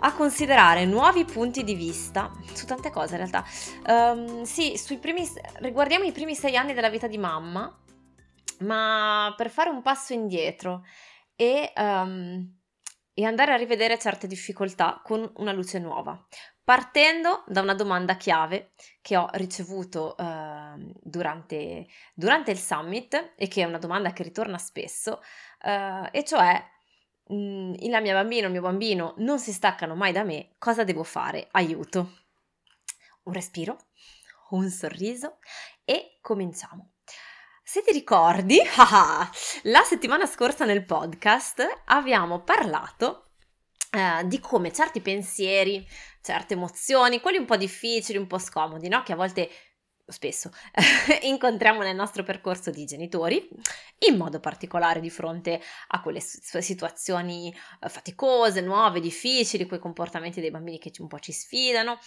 a considerare nuovi punti di vista su tante cose in realtà. Um, sì, primi, riguardiamo i primi sei anni della vita di mamma, ma per fare un passo indietro e, um, e andare a rivedere certe difficoltà con una luce nuova. Partendo da una domanda chiave che ho ricevuto uh, durante, durante, il summit e che è una domanda che ritorna spesso, uh, e cioè Mm, la mia bambina il mio bambino non si staccano mai da me, cosa devo fare? Aiuto. Un respiro, un sorriso e cominciamo. Se ti ricordi, la settimana scorsa nel podcast abbiamo parlato eh, di come certi pensieri, certe emozioni, quelli un po' difficili, un po' scomodi, no? che a volte spesso incontriamo nel nostro percorso di genitori, in modo particolare di fronte a quelle situazioni eh, faticose, nuove, difficili, quei comportamenti dei bambini che un po' ci sfidano,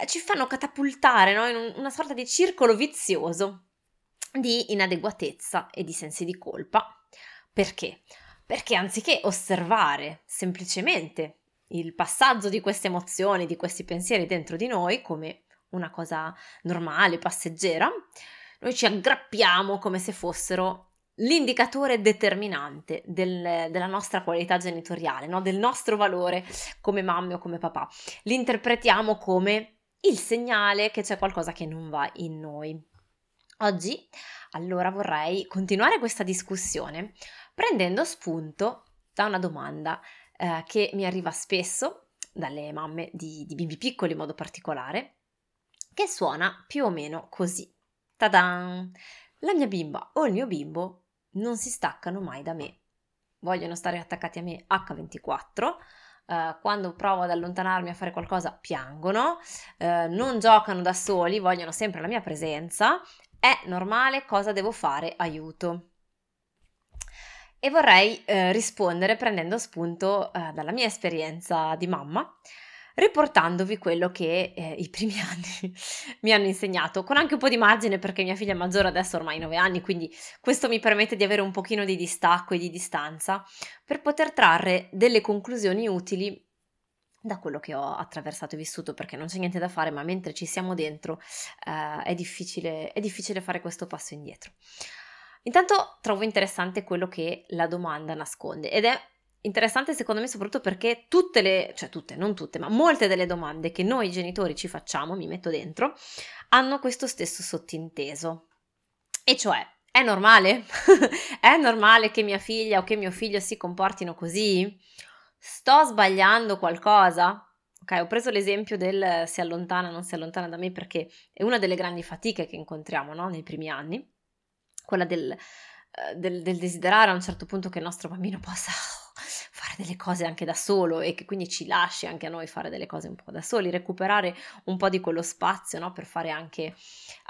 eh, ci fanno catapultare no? in una sorta di circolo vizioso di inadeguatezza e di sensi di colpa. Perché? Perché anziché osservare semplicemente il passaggio di queste emozioni, di questi pensieri dentro di noi come una cosa normale, passeggera, noi ci aggrappiamo come se fossero l'indicatore determinante del, della nostra qualità genitoriale, no? del nostro valore come mamme o come papà. L'interpretiamo come il segnale che c'è qualcosa che non va in noi. Oggi allora vorrei continuare questa discussione prendendo spunto da una domanda eh, che mi arriva spesso dalle mamme di, di bimbi piccoli in modo particolare che suona più o meno così. Ta-dan! La mia bimba o il mio bimbo non si staccano mai da me. Vogliono stare attaccati a me H24. Uh, eh, quando provo ad allontanarmi a fare qualcosa piangono, uh, non giocano da soli, vogliono sempre la mia presenza. È normale, cosa devo fare? Aiuto. E vorrei uh, rispondere prendendo spunto dalla mia esperienza di mamma riportandovi quello che eh, i primi anni mi hanno insegnato, con anche un po' di margine perché mia figlia maggiore adesso ormai 9 anni, quindi questo mi permette di avere un pochino di distacco e di distanza per poter trarre delle conclusioni utili da quello che ho attraversato e vissuto, perché non c'è niente da fare, ma mentre ci siamo dentro eh, è, difficile, è difficile fare questo passo indietro. Intanto trovo interessante quello che la domanda nasconde ed è interessante secondo me soprattutto perché tutte le, cioè tutte, non tutte, ma molte delle domande che noi genitori ci facciamo, mi metto dentro, hanno questo stesso sottinteso. E cioè, è normale? è normale che mia figlia o che mio figlio si comportino così? Sto sbagliando qualcosa? Ok, ho preso l'esempio del si allontana, non si allontana da me perché è una delle grandi fatiche che incontriamo no? nei primi anni, quella del, eh, del, del desiderare a un certo punto che il nostro bambino possa fare delle cose anche da solo e che quindi ci lasci anche a noi fare delle cose un po' da soli, recuperare un po' di quello spazio no? per fare anche,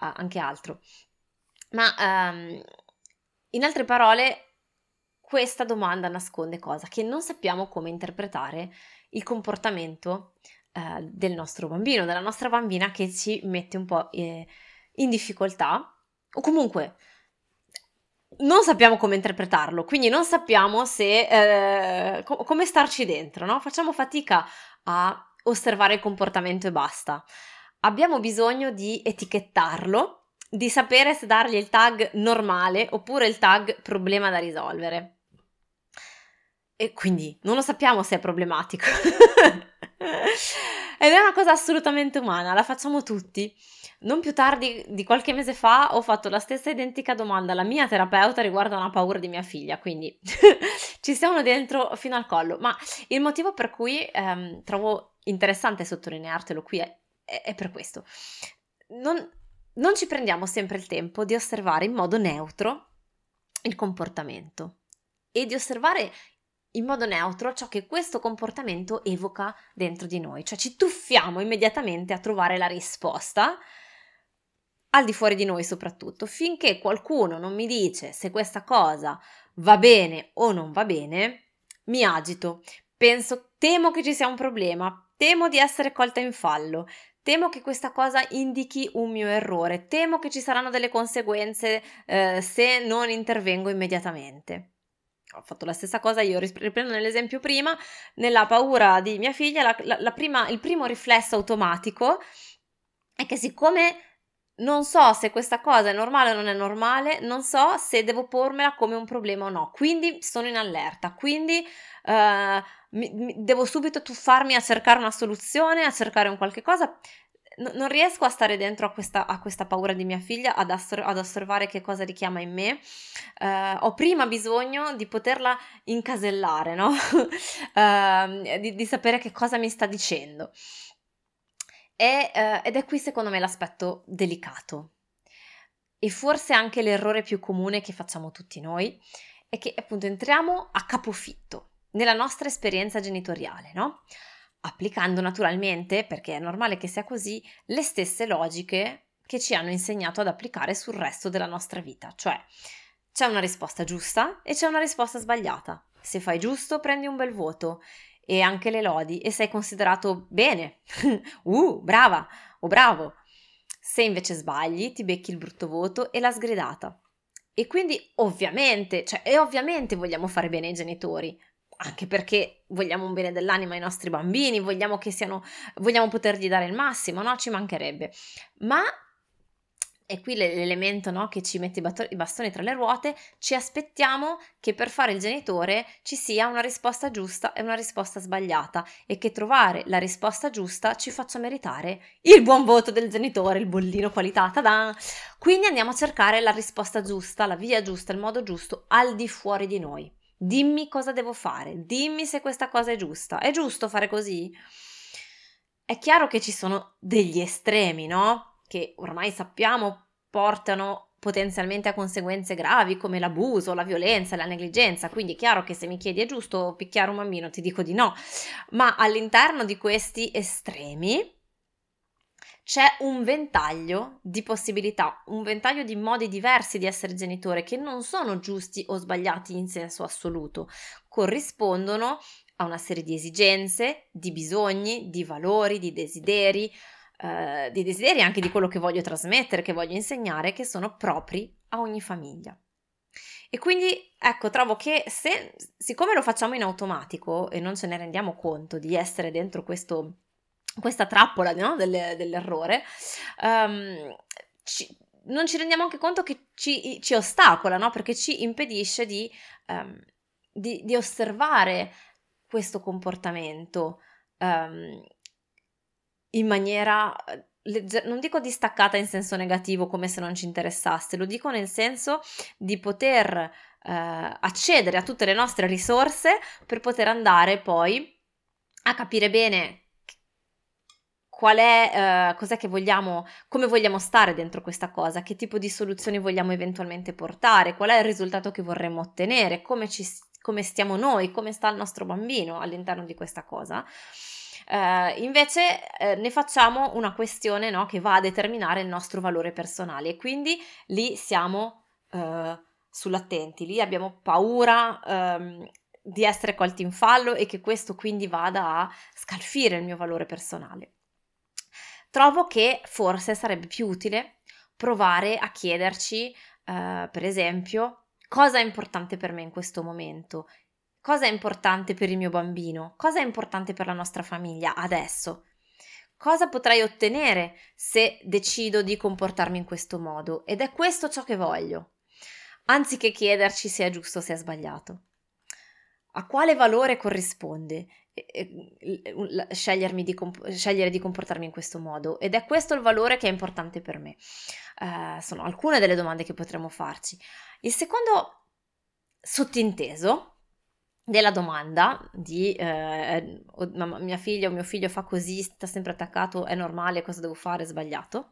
uh, anche altro. Ma um, in altre parole, questa domanda nasconde cosa? Che non sappiamo come interpretare il comportamento uh, del nostro bambino, della nostra bambina che ci mette un po' eh, in difficoltà o comunque non sappiamo come interpretarlo, quindi non sappiamo se, eh, co- come starci dentro, no? Facciamo fatica a osservare il comportamento e basta. Abbiamo bisogno di etichettarlo, di sapere se dargli il tag normale oppure il tag problema da risolvere. E quindi non lo sappiamo se è problematico. Ed è una cosa assolutamente umana, la facciamo tutti. Non più tardi di qualche mese fa ho fatto la stessa identica domanda alla mia terapeuta riguardo a una paura di mia figlia, quindi ci siamo dentro fino al collo. Ma il motivo per cui ehm, trovo interessante sottolineartelo qui è, è, è per questo. Non, non ci prendiamo sempre il tempo di osservare in modo neutro il comportamento e di osservare in modo neutro ciò che questo comportamento evoca dentro di noi, cioè ci tuffiamo immediatamente a trovare la risposta al di fuori di noi soprattutto, finché qualcuno non mi dice se questa cosa va bene o non va bene, mi agito, penso, temo che ci sia un problema, temo di essere colta in fallo, temo che questa cosa indichi un mio errore, temo che ci saranno delle conseguenze eh, se non intervengo immediatamente ho fatto la stessa cosa io, riprendo nell'esempio prima, nella paura di mia figlia, la, la, la prima, il primo riflesso automatico è che siccome non so se questa cosa è normale o non è normale, non so se devo pormela come un problema o no, quindi sono in allerta, quindi uh, mi, mi, devo subito tuffarmi a cercare una soluzione, a cercare un qualche cosa no, non riesco a stare dentro a questa, a questa paura di mia figlia, ad, assor- ad, osservare che cosa richiama in me. Uh, ho prima bisogno di poterla incasellare, no? uh, di, di, sapere che cosa mi sta dicendo. E, uh, ed è qui secondo me l'aspetto delicato. E forse anche l'errore più comune che facciamo tutti noi è che appunto entriamo a capofitto nella nostra esperienza genitoriale, no? Applicando naturalmente, perché è normale che sia così, le stesse logiche che ci hanno insegnato ad applicare sul resto della nostra vita, cioè c'è una risposta giusta e c'è una risposta sbagliata. Se fai giusto prendi un bel voto e anche le lodi e sei considerato bene. uh, brava o bravo. Se invece sbagli ti becchi il brutto voto e la sgridata. E quindi ovviamente, cioè, e ovviamente vogliamo fare bene ai genitori, anche perché vogliamo un bene dell'anima ai nostri bambini, vogliamo che siano, vogliamo potergli dare il massimo, no? Ci mancherebbe. Ma è qui l'elemento no, che ci mette i bastoni tra le ruote, ci aspettiamo che per fare il genitore ci sia una risposta giusta e una risposta sbagliata e che trovare la risposta giusta ci faccia meritare il buon voto del genitore, il bollino qualità. Ta-da! Quindi andiamo a cercare la risposta giusta, la via giusta, il modo giusto al di fuori di noi. Dimmi cosa devo fare, dimmi se questa cosa è giusta. È giusto fare così? È chiaro che ci sono degli estremi, no? Che ormai sappiamo portano potenzialmente a conseguenze gravi come l'abuso, la violenza, la negligenza. Quindi è chiaro che se mi chiedi è giusto picchiare un bambino, ti dico di no. Ma all'interno di questi estremi c'è un ventaglio di possibilità, un ventaglio di modi diversi di essere genitore che non sono giusti o sbagliati in senso assoluto, corrispondono a una serie di esigenze, di bisogni, di valori, di desideri, eh, di desideri anche di quello che voglio trasmettere, che voglio insegnare, che sono propri a ogni famiglia. E quindi ecco, trovo che se, siccome lo facciamo in automatico e non ce ne rendiamo conto di essere dentro questo questa trappola no? Del, dell'errore, um, ci, non ci rendiamo anche conto che ci, ci ostacola, no? perché ci impedisce di, um, di, di osservare questo comportamento um, in maniera, legger- non dico distaccata in senso negativo come se non ci interessasse, lo dico nel senso di poter uh, accedere a tutte le nostre risorse per poter andare poi a capire bene qual è, uh, cos'è che vogliamo, come vogliamo stare dentro questa cosa, che tipo di soluzioni vogliamo eventualmente portare, qual è il risultato che vorremmo ottenere, come, ci, come stiamo noi, come sta il nostro bambino all'interno di questa cosa. Uh, invece uh, ne facciamo una questione no, che va a determinare il nostro valore personale e quindi lì siamo uh, sull'attenti, lì abbiamo paura um, di essere colti in fallo e che questo quindi vada a scalfire il mio valore personale trovo che forse sarebbe più utile provare a chiederci, uh, per esempio, cosa è importante per me in questo momento, cosa è importante per il mio bambino, cosa è importante per la nostra famiglia adesso. Cosa potrei ottenere se decido di comportarmi in questo modo? Ed è questo ciò che voglio, anziché chiederci se è giusto o se è sbagliato. A quale valore corrisponde di comp- scegliere di comportarmi in questo modo ed è questo il valore che è importante per me. Uh, sono alcune delle domande che potremmo farci. Il secondo sottinteso della domanda di eh, mia figlia o mio figlio fa così, sta sempre attaccato, è normale, cosa devo fare, è sbagliato.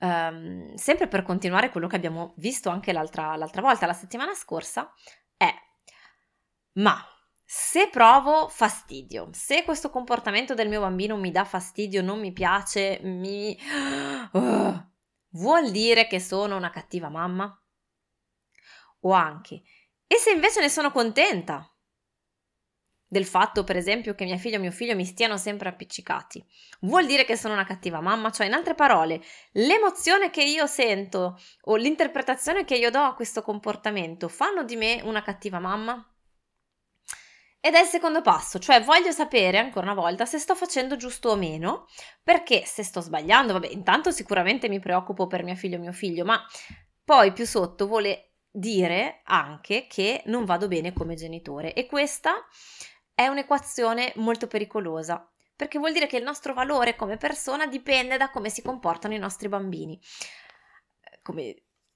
Um, sempre per continuare quello che abbiamo visto anche l'altra, l'altra volta, la settimana scorsa, è ma se provo fastidio, se questo comportamento del mio bambino mi dà fastidio, non mi piace, mi... Uh, vuol dire che sono una cattiva mamma? O anche, e se invece ne sono contenta? Del fatto, per esempio, che mia figlia o mio figlio mi stiano sempre appiccicati. Vuol dire che sono una cattiva mamma? Cioè, in altre parole, l'emozione che io sento o l'interpretazione che io do a questo comportamento fanno di me una cattiva mamma? Ed è il secondo passo, cioè voglio sapere ancora una volta se sto facendo giusto o meno, perché se sto sbagliando, vabbè, intanto sicuramente mi preoccupo per mio figlio o mio figlio, ma poi più sotto vuole dire anche che non vado bene come genitore e questa è un'equazione molto pericolosa, perché vuol dire che il nostro valore come persona dipende da come si comportano i nostri bambini. Come,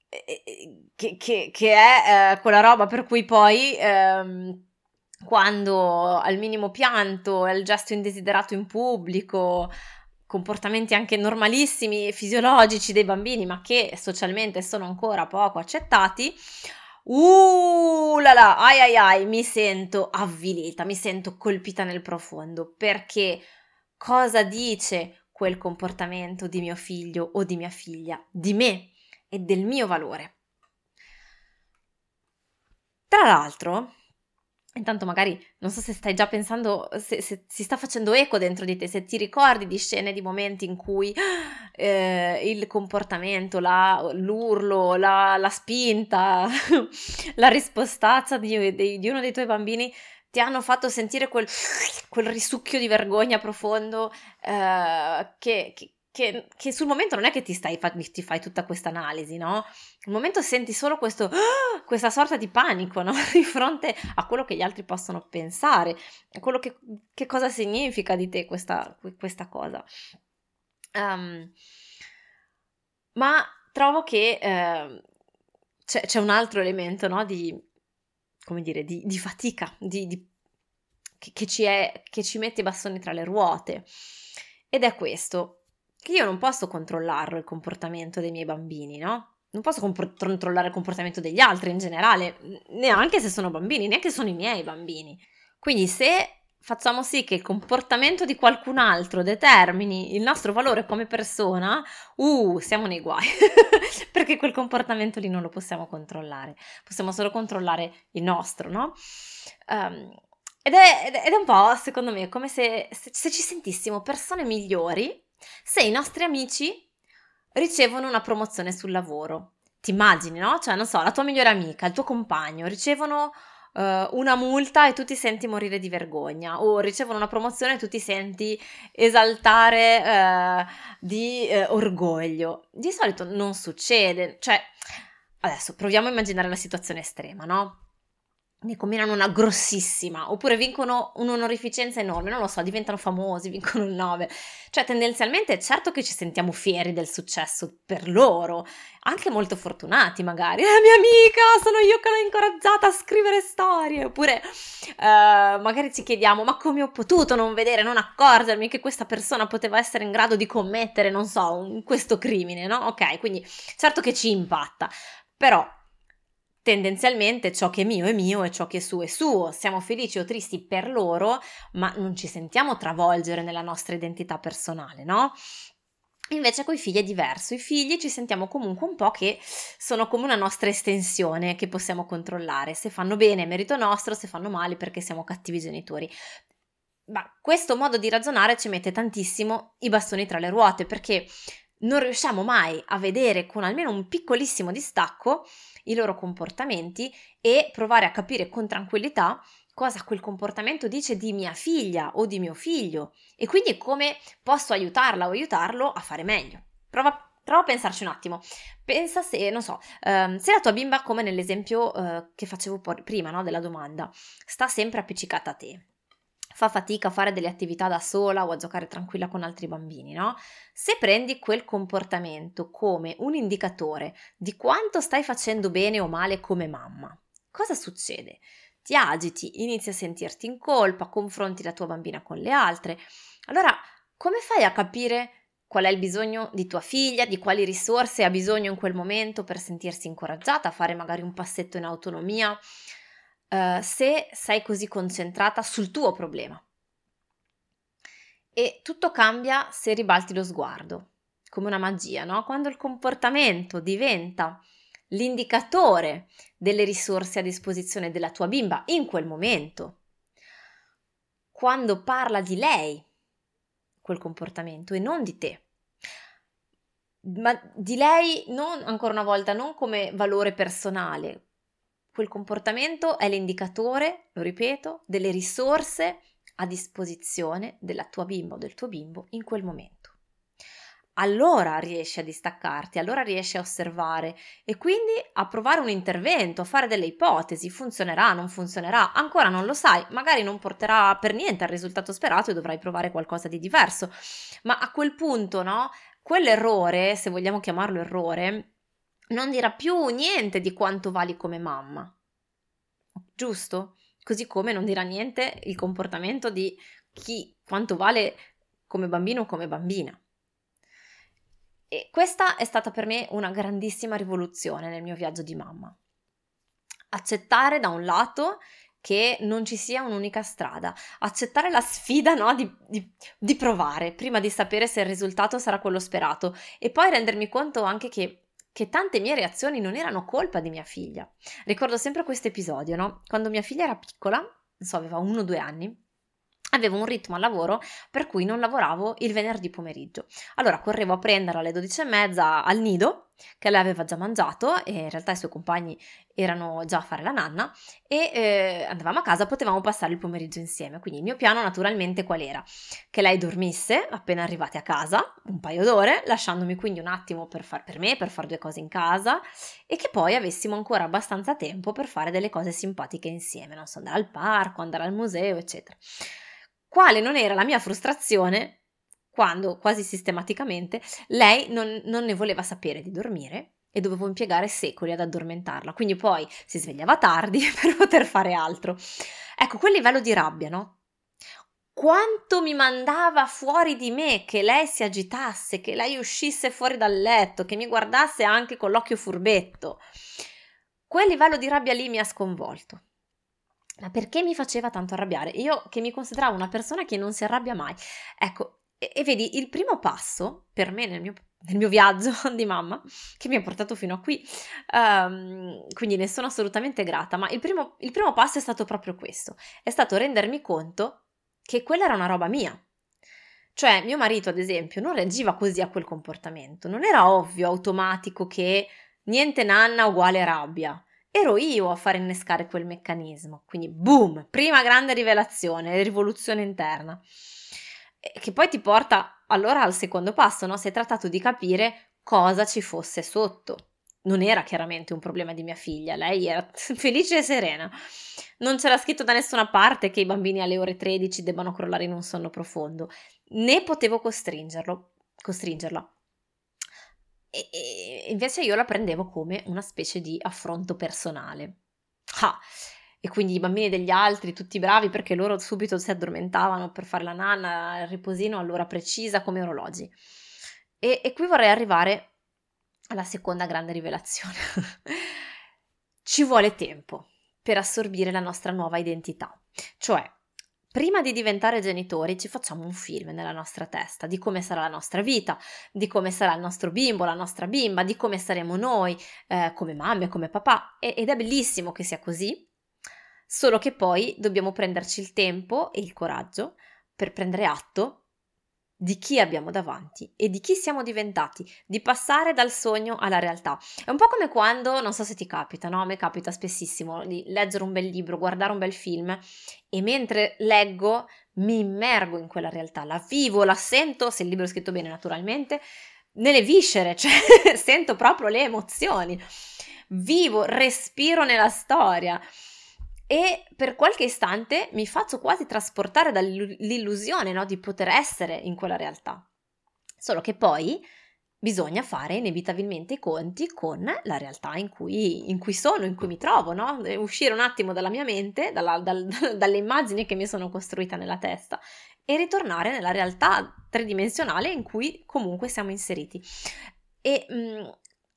eh, eh, che, che, che, è eh, quella roba per cui poi ehm, quando al minimo pianto, al gesto indesiderato in pubblico, comportamenti anche normalissimi, fisiologici dei bambini, ma che socialmente sono ancora poco accettati, uh là là, ai ai ai, mi sento avvilita, mi sento colpita nel profondo, perché cosa dice quel comportamento di mio figlio o di mia figlia, di me e del mio valore? Tra l'altro, Intanto magari non so se stai già pensando, se, se, si sta facendo eco dentro di te, se ti ricordi di scene, di momenti in cui eh, il comportamento, la, l'urlo, la, la spinta, la rispostazza di, di, di, uno dei tuoi bambini ti hanno fatto sentire quel, quel risucchio di vergogna profondo eh, che, che, che, che, sul momento non è che ti, stai, ti fai tutta questa analisi, no? Al momento senti solo questo, questa sorta di panico, no? Di fronte a quello che gli altri possono pensare, a quello che, che cosa significa di te questa, questa cosa. Um, ma trovo che uh, c'è, c'è, un altro elemento, no? Di, come dire, di, di fatica, di, di, che, che, ci è, che ci mette i bastoni tra le ruote. Ed è questo, che io non posso controllarlo il comportamento dei miei bambini, no? Non posso compor- controllare il comportamento degli altri in generale, neanche se sono bambini, neanche se sono i miei bambini. Quindi se facciamo sì che il comportamento di qualcun altro determini il nostro valore come persona, uh, siamo nei guai, perché quel comportamento lì non lo possiamo controllare, possiamo solo controllare il nostro, no? Um, ed, è, ed, è, un po', secondo me, come se, se, se ci sentissimo persone migliori se i nostri amici ricevono una promozione sul lavoro. Ti immagini, no? Cioè, non so, la tua migliore amica, il tuo compagno ricevono uh, una multa e tu ti senti morire di vergogna, o ricevono una promozione e tu ti senti esaltare uh, di uh, orgoglio. Di solito non succede, cioè, adesso proviamo a immaginare la situazione estrema, no? Ne combinano una grossissima, oppure vincono un'onorificenza enorme, non lo so, diventano famosi, vincono il 9. Cioè, tendenzialmente, certo che ci sentiamo fieri del successo per loro, anche molto fortunati magari. Eh, mia amica, sono io che l'ho incoraggiata a scrivere storie. Oppure, uh, magari ci chiediamo, ma come ho potuto non vedere, non accorgermi che questa persona poteva essere in grado di commettere, non so, un, questo crimine, no? Ok, quindi certo che ci impatta. Però tendenzialmente ciò che è mio è mio e ciò che è suo è suo. Siamo felici o tristi per loro, ma non ci sentiamo travolgere nella nostra identità personale, no? Invece con i figli è diverso, i figli ci sentiamo comunque un po' che sono come una nostra estensione che possiamo controllare, se fanno bene è merito nostro, se fanno male perché siamo cattivi genitori. Ma questo modo di ragionare ci mette tantissimo i bastoni tra le ruote perché non riusciamo mai a vedere con almeno un piccolissimo distacco i loro comportamenti e provare a capire con tranquillità cosa quel comportamento dice di mia figlia o di mio figlio e quindi come posso aiutarla o aiutarlo a fare meglio. Prova, prova a pensarci un attimo. Pensa se, non so, um, se la tua bimba, come nell'esempio uh, che facevo prima no, della domanda, sta sempre appiccicata a te fa fatica a fare delle attività da sola o a giocare tranquilla con altri bambini, no? Se prendi quel comportamento come un indicatore di quanto stai facendo bene o male come mamma, cosa succede? Ti agiti, inizi a sentirti in colpa, confronti la tua bambina con le altre. Allora, come fai a capire qual è il bisogno di tua figlia, di quali risorse ha bisogno in quel momento per sentirsi incoraggiata a fare magari un passetto in autonomia? Uh, se sei così concentrata sul tuo problema. E tutto cambia se ribalti lo sguardo, come una magia, no? Quando il comportamento diventa l'indicatore delle risorse a disposizione della tua bimba in quel momento. Quando parla di lei quel comportamento e non di te. Ma di lei non ancora una volta non come valore personale. Quel comportamento è l'indicatore, lo ripeto, delle risorse a disposizione della tua bimba o del tuo bimbo in quel momento. Allora riesci a distaccarti, allora riesci a osservare e quindi a provare un intervento, a fare delle ipotesi, funzionerà, non funzionerà, ancora non lo sai, magari non porterà per niente al risultato sperato e dovrai provare qualcosa di diverso, ma a quel punto, no, quell'errore, se vogliamo chiamarlo errore, non dirà più niente di quanto vali come mamma, giusto? Così come non dirà niente il comportamento di chi, quanto vale come bambino o come bambina. E questa è stata per me una grandissima rivoluzione nel mio viaggio di mamma. Accettare da un lato che non ci sia un'unica strada, accettare la sfida no, di, di, di, provare prima di sapere se il risultato sarà quello sperato e poi rendermi conto anche che, che tante mie reazioni non erano colpa di mia figlia. Ricordo sempre questo episodio, no? quando mia figlia era piccola, non so, aveva uno o due anni, avevo un ritmo al lavoro per cui non lavoravo il venerdì pomeriggio. Allora correvo a prenderla alle 12 e mezza al nido, che lei aveva già mangiato e in realtà i suoi compagni erano già a fare la nanna e eh, andavamo a casa, potevamo passare il pomeriggio insieme. Quindi il mio piano naturalmente qual era? Che lei dormisse appena arrivate a casa, un paio d'ore, lasciandomi quindi un attimo per, far, per me, per fare due cose in casa e che poi avessimo ancora abbastanza tempo per fare delle cose simpatiche insieme, non so, andare al parco, andare al museo, eccetera quale non era la mia frustrazione quando quasi sistematicamente lei non, non ne voleva sapere di dormire e dovevo impiegare secoli ad addormentarla. Quindi poi si svegliava tardi per poter fare altro. Ecco, quel livello di rabbia, no? Quanto mi mandava fuori di me che lei si agitasse, che lei uscisse fuori dal letto, che mi guardasse anche con l'occhio furbetto. Quel livello di rabbia lì mi ha sconvolto. Ma perché mi faceva tanto arrabbiare? Io che mi consideravo una persona che non si arrabbia mai. Ecco, e, e vedi, il primo passo per me nel mio, nel mio, viaggio di mamma, che mi ha portato fino a qui, um, quindi ne sono assolutamente grata, ma il primo, il primo passo è stato proprio questo, è stato rendermi conto che quella era una roba mia. Cioè, mio marito, ad esempio, non reagiva così a quel comportamento, non era ovvio, automatico che niente nanna uguale rabbia ero io a far innescare quel meccanismo. Quindi, boom, prima grande rivelazione, rivoluzione interna. Che poi ti porta allora al secondo passo, no? Si è trattato di capire cosa ci fosse sotto. Non era chiaramente un problema di mia figlia, lei era felice e serena. Non c'era scritto da nessuna parte che i bambini alle ore 13 debbano crollare in un sonno profondo, né potevo costringerlo, costringerla. E, e invece io la prendevo come una specie di affronto personale. Ah, e quindi i bambini degli altri, tutti bravi perché loro subito si addormentavano per fare la nanna, il riposino all'ora precisa come orologi. E, e qui vorrei arrivare alla seconda grande rivelazione. Ci vuole tempo per assorbire la nostra nuova identità, cioè Prima di diventare genitori ci facciamo un film nella nostra testa di come sarà la nostra vita, di come sarà il nostro bimbo, la nostra bimba, di come saremo noi eh, come mamme, come papà ed è bellissimo che sia così, solo che poi dobbiamo prenderci il tempo e il coraggio per prendere atto di chi abbiamo davanti e di chi siamo diventati, di passare dal sogno alla realtà. È un po' come quando, non so se ti capita, no? A me capita spessissimo di leggere un bel libro, guardare un bel film e mentre leggo mi immergo in quella realtà, la vivo, la sento, se il libro è scritto bene naturalmente, nelle viscere, cioè sento proprio le emozioni, vivo, respiro nella storia e per qualche istante mi faccio quasi trasportare dall'illusione no, di poter essere in quella realtà. Solo che poi bisogna fare inevitabilmente i conti con la realtà in cui, in cui sono, in cui mi trovo, no? uscire un attimo dalla mia mente, dalla, dal, dalle immagini che mi sono costruita nella testa e ritornare nella realtà tridimensionale in cui comunque siamo inseriti. E mh, mm,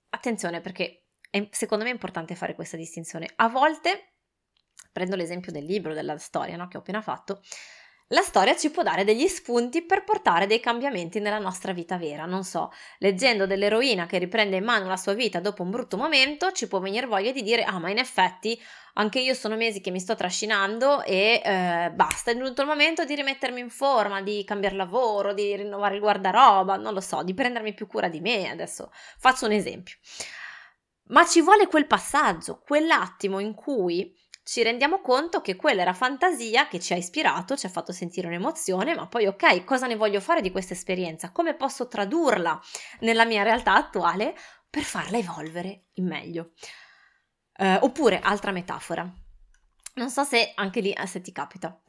attenzione perché è, secondo me è importante fare questa distinzione. A volte prendo l'esempio del libro, della storia no, che ho appena fatto, la storia ci può dare degli spunti per portare dei cambiamenti nella nostra vita vera. Non so, leggendo dell'eroina che riprende in mano la sua vita dopo un brutto momento, ci può venire voglia di dire: Ah, ma in effetti anche io sono mesi che mi sto trascinando e eh, basta, è venuto il momento di rimettermi in forma, di cambiare lavoro, di rinnovare il guardaroba, non lo so, di prendermi più cura di me. Adesso faccio un esempio. Ma ci vuole quel passaggio, quell'attimo in cui ci rendiamo conto che quella era fantasia che ci ha ispirato, ci ha fatto sentire un'emozione, ma poi ok, cosa ne voglio fare di questa esperienza? Come posso tradurla nella mia realtà attuale per farla evolvere in meglio? Uh, oppure, altra metafora, non so se anche lì eh, se ti capita.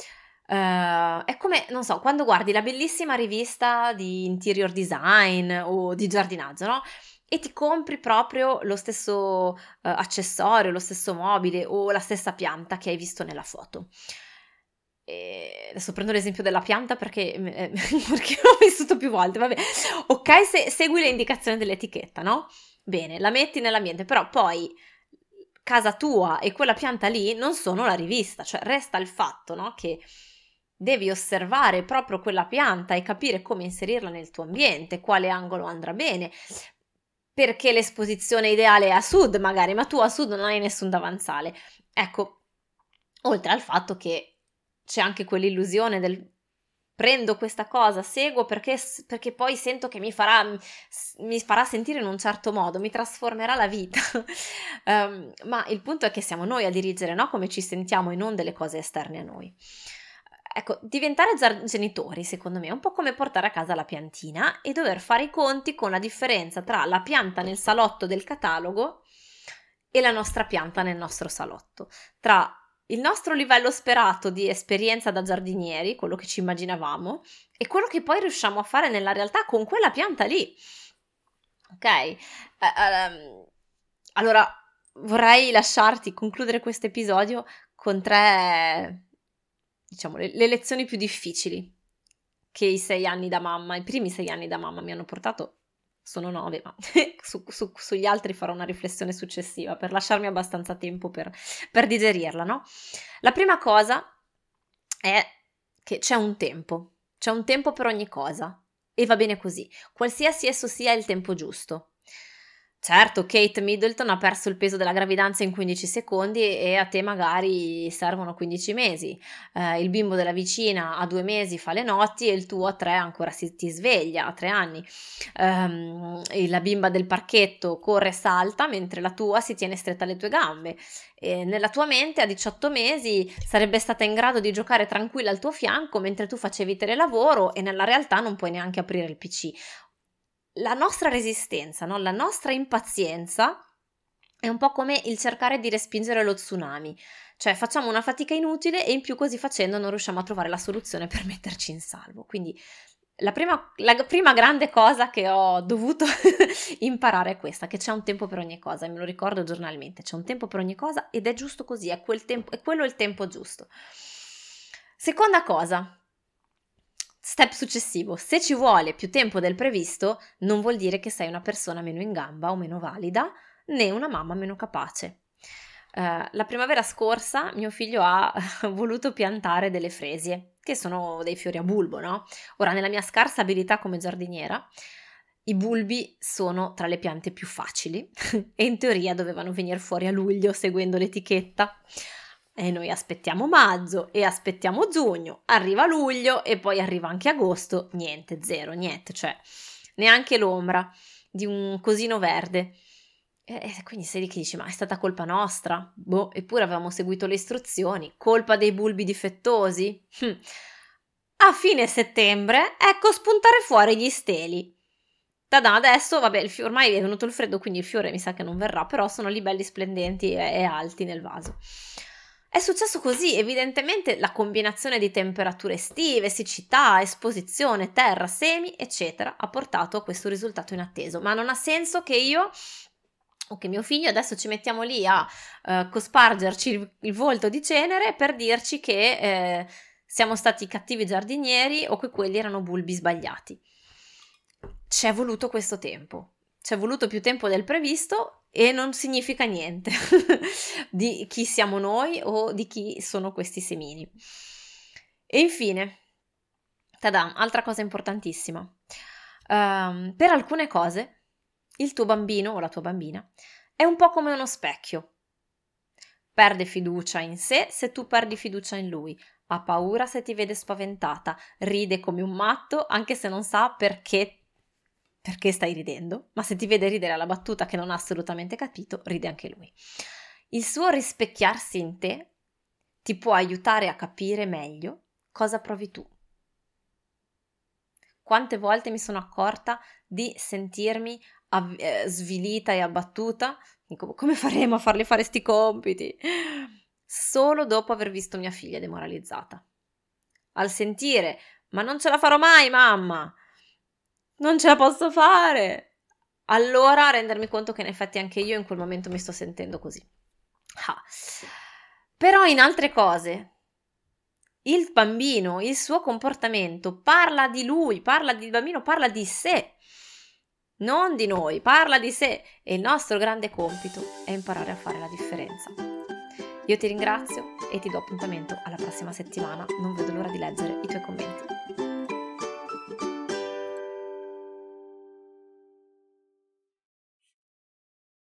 Uh, è come, non so, quando guardi la bellissima rivista di interior design o di giardinaggio, no? E ti compri proprio lo stesso uh, accessorio, lo stesso mobile o la stessa pianta che hai visto nella foto. E adesso prendo l'esempio della pianta perché, eh, perché l'ho vissuto più volte. Vabbè, ok, se, segui le indicazioni dell'etichetta, no? Bene, la metti nell'ambiente, però poi casa tua e quella pianta lì non sono la rivista, cioè resta il fatto, no? Che devi osservare proprio quella pianta e capire come inserirla nel tuo ambiente, quale angolo andrà bene, perché l'esposizione ideale è a sud magari, ma tu a sud non hai nessun davanzale. Ecco, oltre al fatto che c'è anche quell'illusione del prendo questa cosa, seguo perché, perché poi sento che mi farà, mi farà, sentire in un certo modo, mi trasformerà la vita. um, ma il punto è che siamo noi a dirigere no? come ci sentiamo e non delle cose esterne a noi. Ecco, diventare genitori, secondo me, è un po' come portare a casa la piantina e dover fare i conti con la differenza tra la pianta nel salotto del catalogo e la nostra pianta nel nostro salotto, tra il nostro livello sperato di esperienza da giardinieri, quello che ci immaginavamo, e quello che poi riusciamo a fare nella realtà con quella pianta lì. Ok? Uh, um, allora, vorrei lasciarti concludere questo episodio con tre diciamo, le, le lezioni più difficili che i sei anni da mamma, i primi sei anni da mamma mi hanno portato sono nove, ma su, su, sugli altri farò una riflessione successiva per lasciarmi abbastanza tempo per, per, digerirla, no? La prima cosa è che c'è un tempo, c'è un tempo per ogni cosa e va bene così, qualsiasi esso sia il tempo giusto. Certo, Kate Middleton ha perso il peso della gravidanza in 15 secondi e a te magari servono 15 mesi. Eh, il bimbo della vicina a due mesi fa le notti e il tuo a tre ancora si, ti sveglia, a tre anni. Um, la bimba del parchetto corre e salta mentre la tua si tiene stretta alle tue gambe. E nella tua mente a 18 mesi sarebbe stata in grado di giocare tranquilla al tuo fianco mentre tu facevi telelavoro e nella realtà non puoi neanche aprire il PC la nostra resistenza, no? la nostra impazienza è un po' come il cercare di respingere lo tsunami, cioè facciamo una fatica inutile e in più così facendo non riusciamo a trovare la soluzione per metterci in salvo. Quindi la prima, la prima grande cosa che ho dovuto imparare è questa, che c'è un tempo per ogni cosa, e me lo ricordo giornalmente, c'è un tempo per ogni cosa ed è giusto così, è, quel tempo, è quello il tempo giusto. Seconda cosa, Step successivo, se ci vuole più tempo del previsto, non vuol dire che sei una persona meno in gamba o meno valida, né una mamma meno capace. Uh, la primavera scorsa mio figlio ha voluto piantare delle fresie, che sono dei fiori a bulbo, no? Ora, nella mia scarsa abilità come giardiniera, i bulbi sono tra le piante più facili e in teoria dovevano venire fuori a luglio seguendo l'etichetta. E noi aspettiamo maggio e aspettiamo giugno, arriva luglio e poi arriva anche agosto, niente, zero, niente, cioè neanche l'ombra di un cosino verde. E quindi sei lì che dici, ma è stata colpa nostra? Boh, eppure avevamo seguito le istruzioni, colpa dei bulbi difettosi? Hm. A fine settembre, ecco spuntare fuori gli steli. Tada, adesso, vabbè, il fiore, ormai è venuto il freddo, quindi il fiore mi sa che non verrà, però sono lì belli splendenti e, e alti nel vaso. È successo così, evidentemente la combinazione di temperature estive, siccità, esposizione, terra, semi, eccetera, ha portato a questo risultato inatteso. Ma non ha senso che io o che mio figlio adesso ci mettiamo lì a uh, cospargerci il, il, volto di cenere per dirci che eh, siamo stati cattivi giardinieri o che quelli erano bulbi sbagliati. Ci è voluto questo tempo ci è voluto più tempo del previsto e non significa niente di chi siamo noi o di chi sono questi semini. E infine, tada, altra cosa importantissima. Um, per alcune cose, il tuo bambino o la tua bambina è un po' come uno specchio. Perde fiducia in sé se tu perdi fiducia in lui, ha paura se ti vede spaventata, ride come un matto anche se non sa perché, perché stai ridendo, ma se ti vede ridere alla battuta che non ha assolutamente capito, ride anche lui. Il suo rispecchiarsi in te ti può aiutare a capire meglio cosa provi tu. Quante volte mi sono accorta di sentirmi av- eh, svilita e abbattuta? Come faremo a farle fare sti compiti? solo dopo aver visto mia figlia demoralizzata. Al sentire, ma non ce la farò mai, mamma! Non ce la posso fare! Allora rendermi conto che in effetti anche io in quel momento mi sto sentendo così. Ah. Però in altre cose, il bambino, il suo comportamento parla di lui, parla di bambino, parla di sé, non di noi, parla di sé e il nostro grande compito è imparare a fare la differenza. Io ti ringrazio e ti do appuntamento alla prossima settimana. Non vedo l'ora di leggere i tuoi commenti.